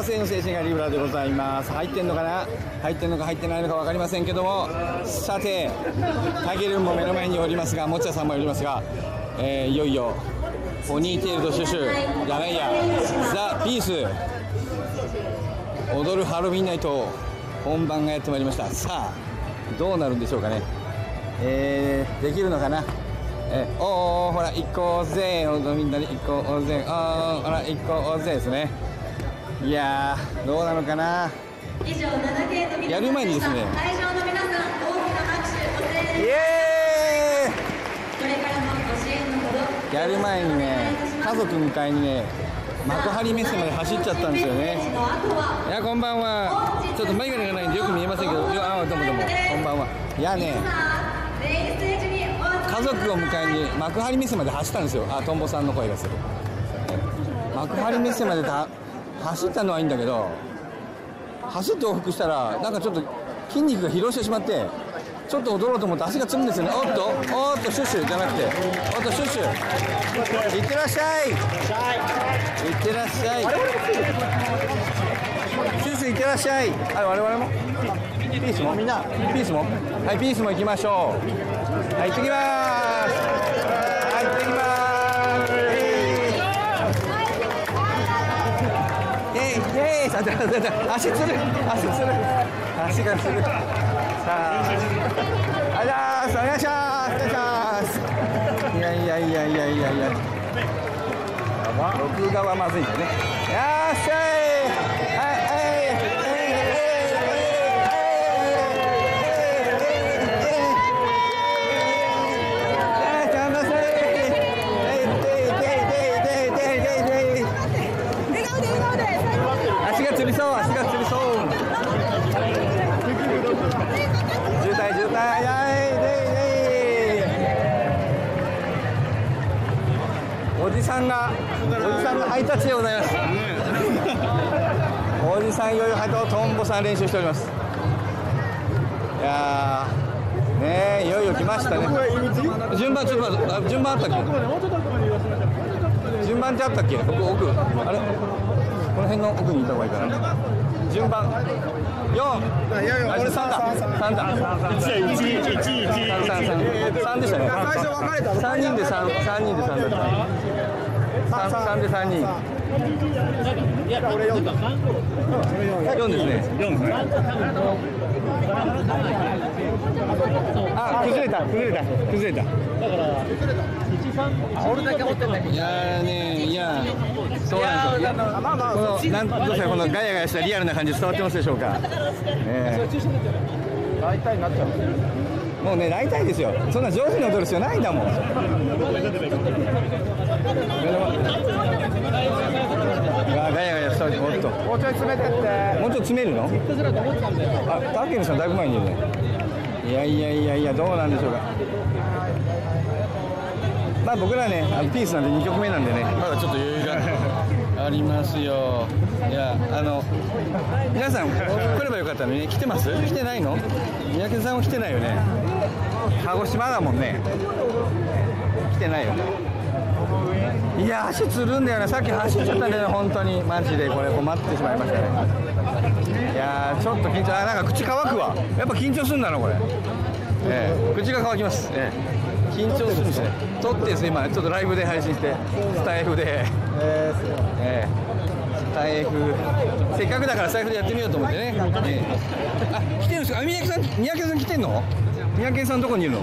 和製の精神がリブラでございます。入ってんのかな？入ってんのか入ってないのか分かりませんけども。さてタゲルンも目の前におりますがもちゃさんもおりますが、えー、いよいよポニーテールとシュシュ。じゃないや。ザ・ピース。踊るハロウィンナイト本番がやってまいりました。さあどうなるんでしょうかね。えー、できるのかな？えー、おおほら行こうぜ。みんなで行こうぜ。あほら行こうぜですね。いやどうなのかな。やる前にですね。会場の皆さん大きな拍手おイエーイ。これからもご支援のほどやる前にね家族迎えにね幕張メッセまで走っちゃったんですよね。いやこんばんは。ちょっと眼鏡がないんでよく見えませんけど。あどうもどうも。こんばんは。いやね。家族を迎えに幕張メッセまで走ったんですよ。あトンボさんの声がする。幕張メッセまで走ったのはいいんだけど走って往復したらなんかちょっと筋肉が疲労してしまってちょっと踊ろうと思って足がつるんですよね。おっとおっとシュッシュじゃなくておっとシュッシュ。いってらっしゃい。いってらっしゃい。シュッシュいってらっしゃい。はい我々も？ピースも？みんな。ピースも？はいピースも行きましょう。はい行ってきますだだだ足つる。足つる。足がつる。さあ。あらーお願いします。お願いします。いやいやいやいやいや。いや録画はまずいんだね。よっしゃいはいはいつりそう足がつりそう。渋滞渋滞はいおじさんがおじさんがハイタッチでございます。おじさんいよいよハイタッチトンボさん練習しております。いやねいよいよ来ましたね。順番ちょっと順番あったっけ？順番ってあったっけ？奥奥あれ？この辺の奥にいた方がいいかな。順番。四。俺三だ三だ。一一一一三三。三でしたね。三人で三三人で三だった三三で三人。四。ですね。四ですね。あ崩れた。崩れた。崩れた。だから。俺だけ持ってんだけど。いやねそうなんですよ。まあまあこのなんどうですかこのガヤガヤしたリアルな感じ伝わってますでしょうか？え。え大体なっちゃうもうね大体ですよ。そんな上手に踊る必要ないんだもん。ガヤガヤしたおっと。もうちょい詰めてって。もうちょい詰めるの？あタケルさんだいぶ前にいるね。いやいやいやいやどうなんでしょうか。まあ僕らねピースなんで2曲目なんでね。まだちょっと余裕がありますよ。いやあの皆さん来ればよかったのに、ね、来てます？来てないの？三宅さんは来てないよね。鹿児島だもんね。来てないよね。いや足つるんだよね。さっき走っちゃったね本当に。マジでこれ困ってしまいましたね。いやちょっと緊張。あなんか口乾くわ。やっぱ緊張するんだなこれ。ええ。口が乾きます、ええ。緊張するんですね。撮ってですね今ちょっとライブで配信してスタイフで。えー、えー、スタイフ。せっかくだからスタイフでやってみようと思ってね、えー、あ来てるんですか？三宅さん三宅さん来てんの？三宅さんどこにいるの？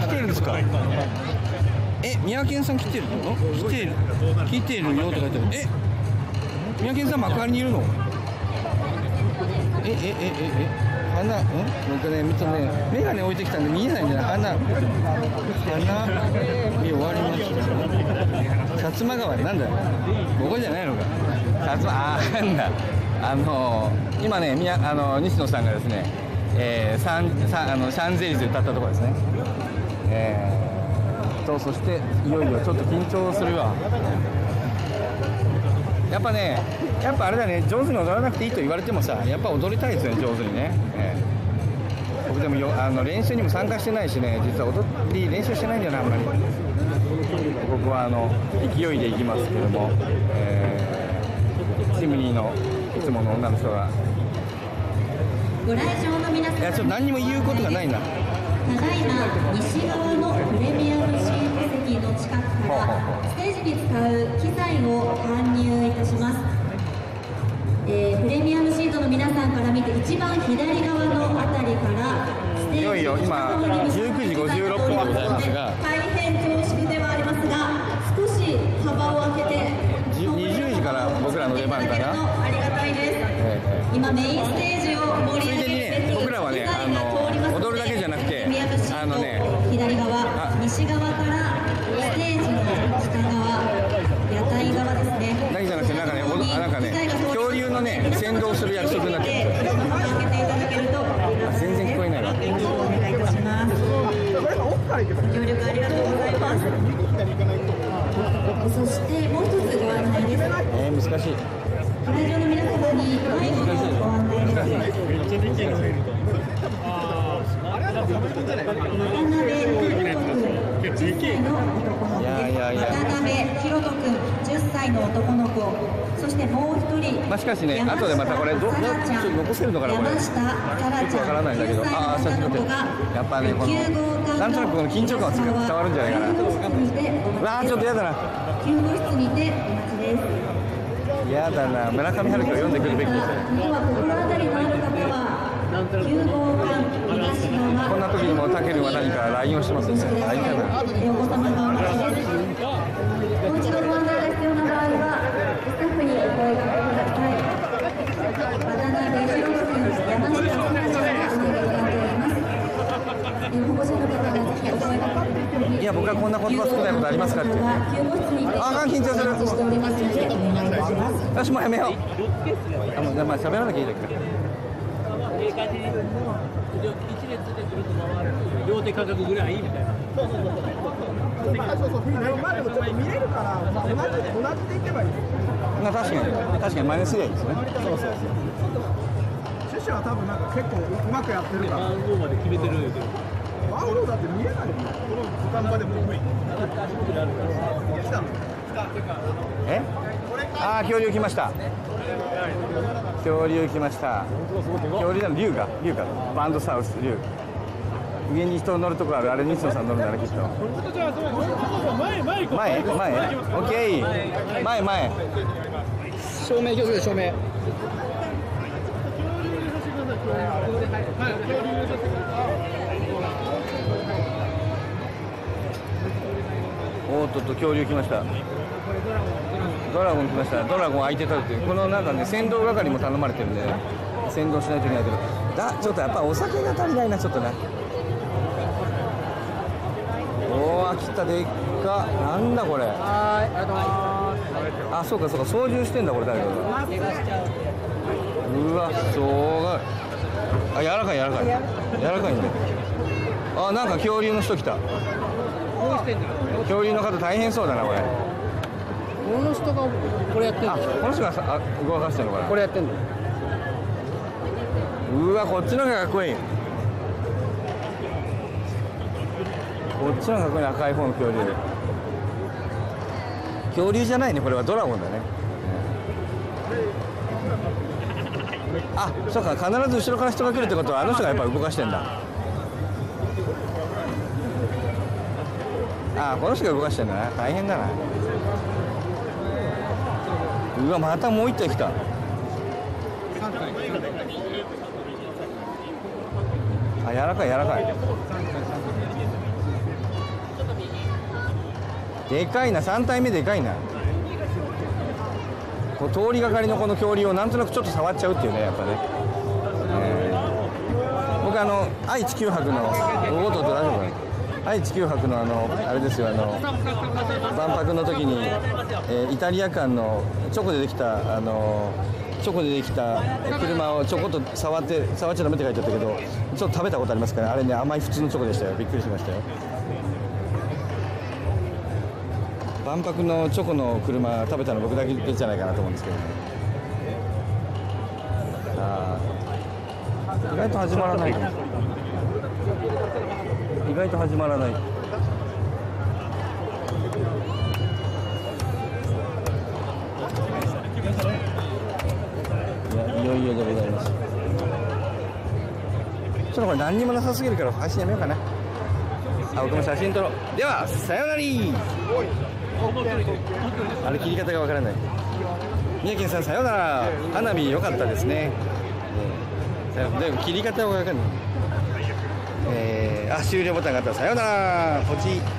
来てるんですか？え三宅さん来てるの？来てる。来てるよって書いてある。え三宅さん幕張にいるの？えええええ。花うん？僕ね見てね眼鏡置いてきたんで見えないんだよ。花花見終わりました薩摩川なんだよ。ここじゃないのか。薩摩あなんだ。あの今ね宮あの西野さんがですね、えー、サンサあのシャンゼリゼ歌ったところですね。えー、とそしていよいよちょっと緊張するわ。やっぱねやっぱあれだね上手に踊らなくていいと言われてもさやっぱ踊りたいですよね上手にね、えー、僕でもよあの練習にも参加してないしね実は踊り練習してないんだよなあんまり。ここはあの勢いでいきますけども、えー、チムニーのいつもの女の人が。ご来場の皆様いやちょっと何にも言うことがないな。ただいま西側のプレミアムシーの近くからステージに使う機材を搬入いたします、えープレミアムシートの皆さんから見て一番左側のあたりからステージいよいよ今19時56分でございますが。大変恐縮ではありますが少し幅を空けてじ20時から僕らの出番かな。ありがたいです。えー今メインステージを盛り上げついでにね僕らはねあの踊るだけじゃなくてあのね左側あ西側からステージの北側屋台側ですねだけじゃなくてなんかねおどあなんかね恐竜のね先導する約束になってるんですよ幅を開けると全然聞こえない？わお願いいたします協力ありがとうございますそしてもう一つご案内ですえー、難しい会場の皆様に最後のご案内です渡辺裕人君10歳の男の子いやいやいや渡辺裕人君10歳の男の子。そしてもう一人まあしかしね後でまたこれどどちょっと残せるの？かなこれ山下からゃん。ないんだけど9歳のあー写真撮って女の子がやっぱねこの9号館なんとなくこの緊張感は伝わるんじゃないかな。9号室にてお待ちですうわーちょっとやだな。9号室にてお待ちです。やだな。村上春樹を読んでくるべき。ですよこんな時にもタケルは何か LINE をしてますよね LINE かなお子様がお待ちです。もう一度ご案内が必要な場合は、スタッフにお声掛けください。渡辺博君、山下さなちゃんがお願いとなっております。保護者の方がぜひお声掛けください。いや僕はこんな言葉少ないことありますかって9号室にてあ緊張するお待ちしておりますので、お願いいたします。よしもやめようあもうじゃまあ喋らなきゃいいだけ一列でぐるっと回る両手価格ぐらいみたいなそうそう、まあでもちょっと見れるから、まあ、同じ同じでいけばいい。まあ確かに確かに真似すりゃいいですねそうそうそう。趣旨は多分なんか結構うまくやってるから。番号まで決めてるけど番号だって見えないもん。この時間までも。来たの？え？ああ恐竜来ました恐竜来ました。恐竜なの竜が。竜がバンドサウス竜上に人乗るとこある。あれ西野さん乗るんだねきっと。前前行こ前前オッケー。前前。照明気をつけて照明。おーっとっと恐竜来ました。ドラゴン来ました。ドラゴン相手取るっていう。このなんかね先導係も頼まれてるんで先導しないといけないけど。だちょっとやっぱお酒が足りないなちょっとね。おお来た。でっか。なんだこれ。はい、ありがとうございます。あそうかそうか。操縦してんだこれ誰かが。うわすごい。あ柔らかい柔らかい。柔らかいねあなんか恐竜の人来た恐竜の方大変そうだなこれ。この人がこれやってんあの。この人がさあ動かしてるのかな。これやってんの？うわこっちの方がかっこいい。こっちの方がかっこいいな赤い方の恐竜。恐竜じゃないねこれは。ドラゴンだね。あそうか必ず後ろから人が来るってことはあの人がやっぱ動かしてんだあこの人が動かしてんだな。大変だな。うわまたもう一体来た。あ柔らかい柔らかい。でかいな。3体目でかいな。こう通りがかりのこの恐竜をなんとなくちょっと触っちゃうっていうねやっぱね、えー僕あの愛・地球博のおおっとっと大丈夫かな愛・地球博のあのあれですよあの万博の時に、えーイタリア館のチョコでできたあのチョコでできた車をちょこっと触って触っちゃダメって書いてあったけどちょっと食べたことありますからあれね甘い普通のチョコでしたよ。びっくりしましたよ。万博のチョコの車食べたの僕だけじゃないかなと思うんですけどね。あ意外と始まらないかも。意外と始まらない。いよいよでございます。ちょっとこれ何にもなさすぎるから配信やめようかな。あ僕も写真撮ろう。ではさよなら。あれ切り方がわからない。宮城さんさよなら。花火良かったですね、ねさよ、で切り方がわかんない。えー、あ終了ボタンがあった。らさようなら。ポチッ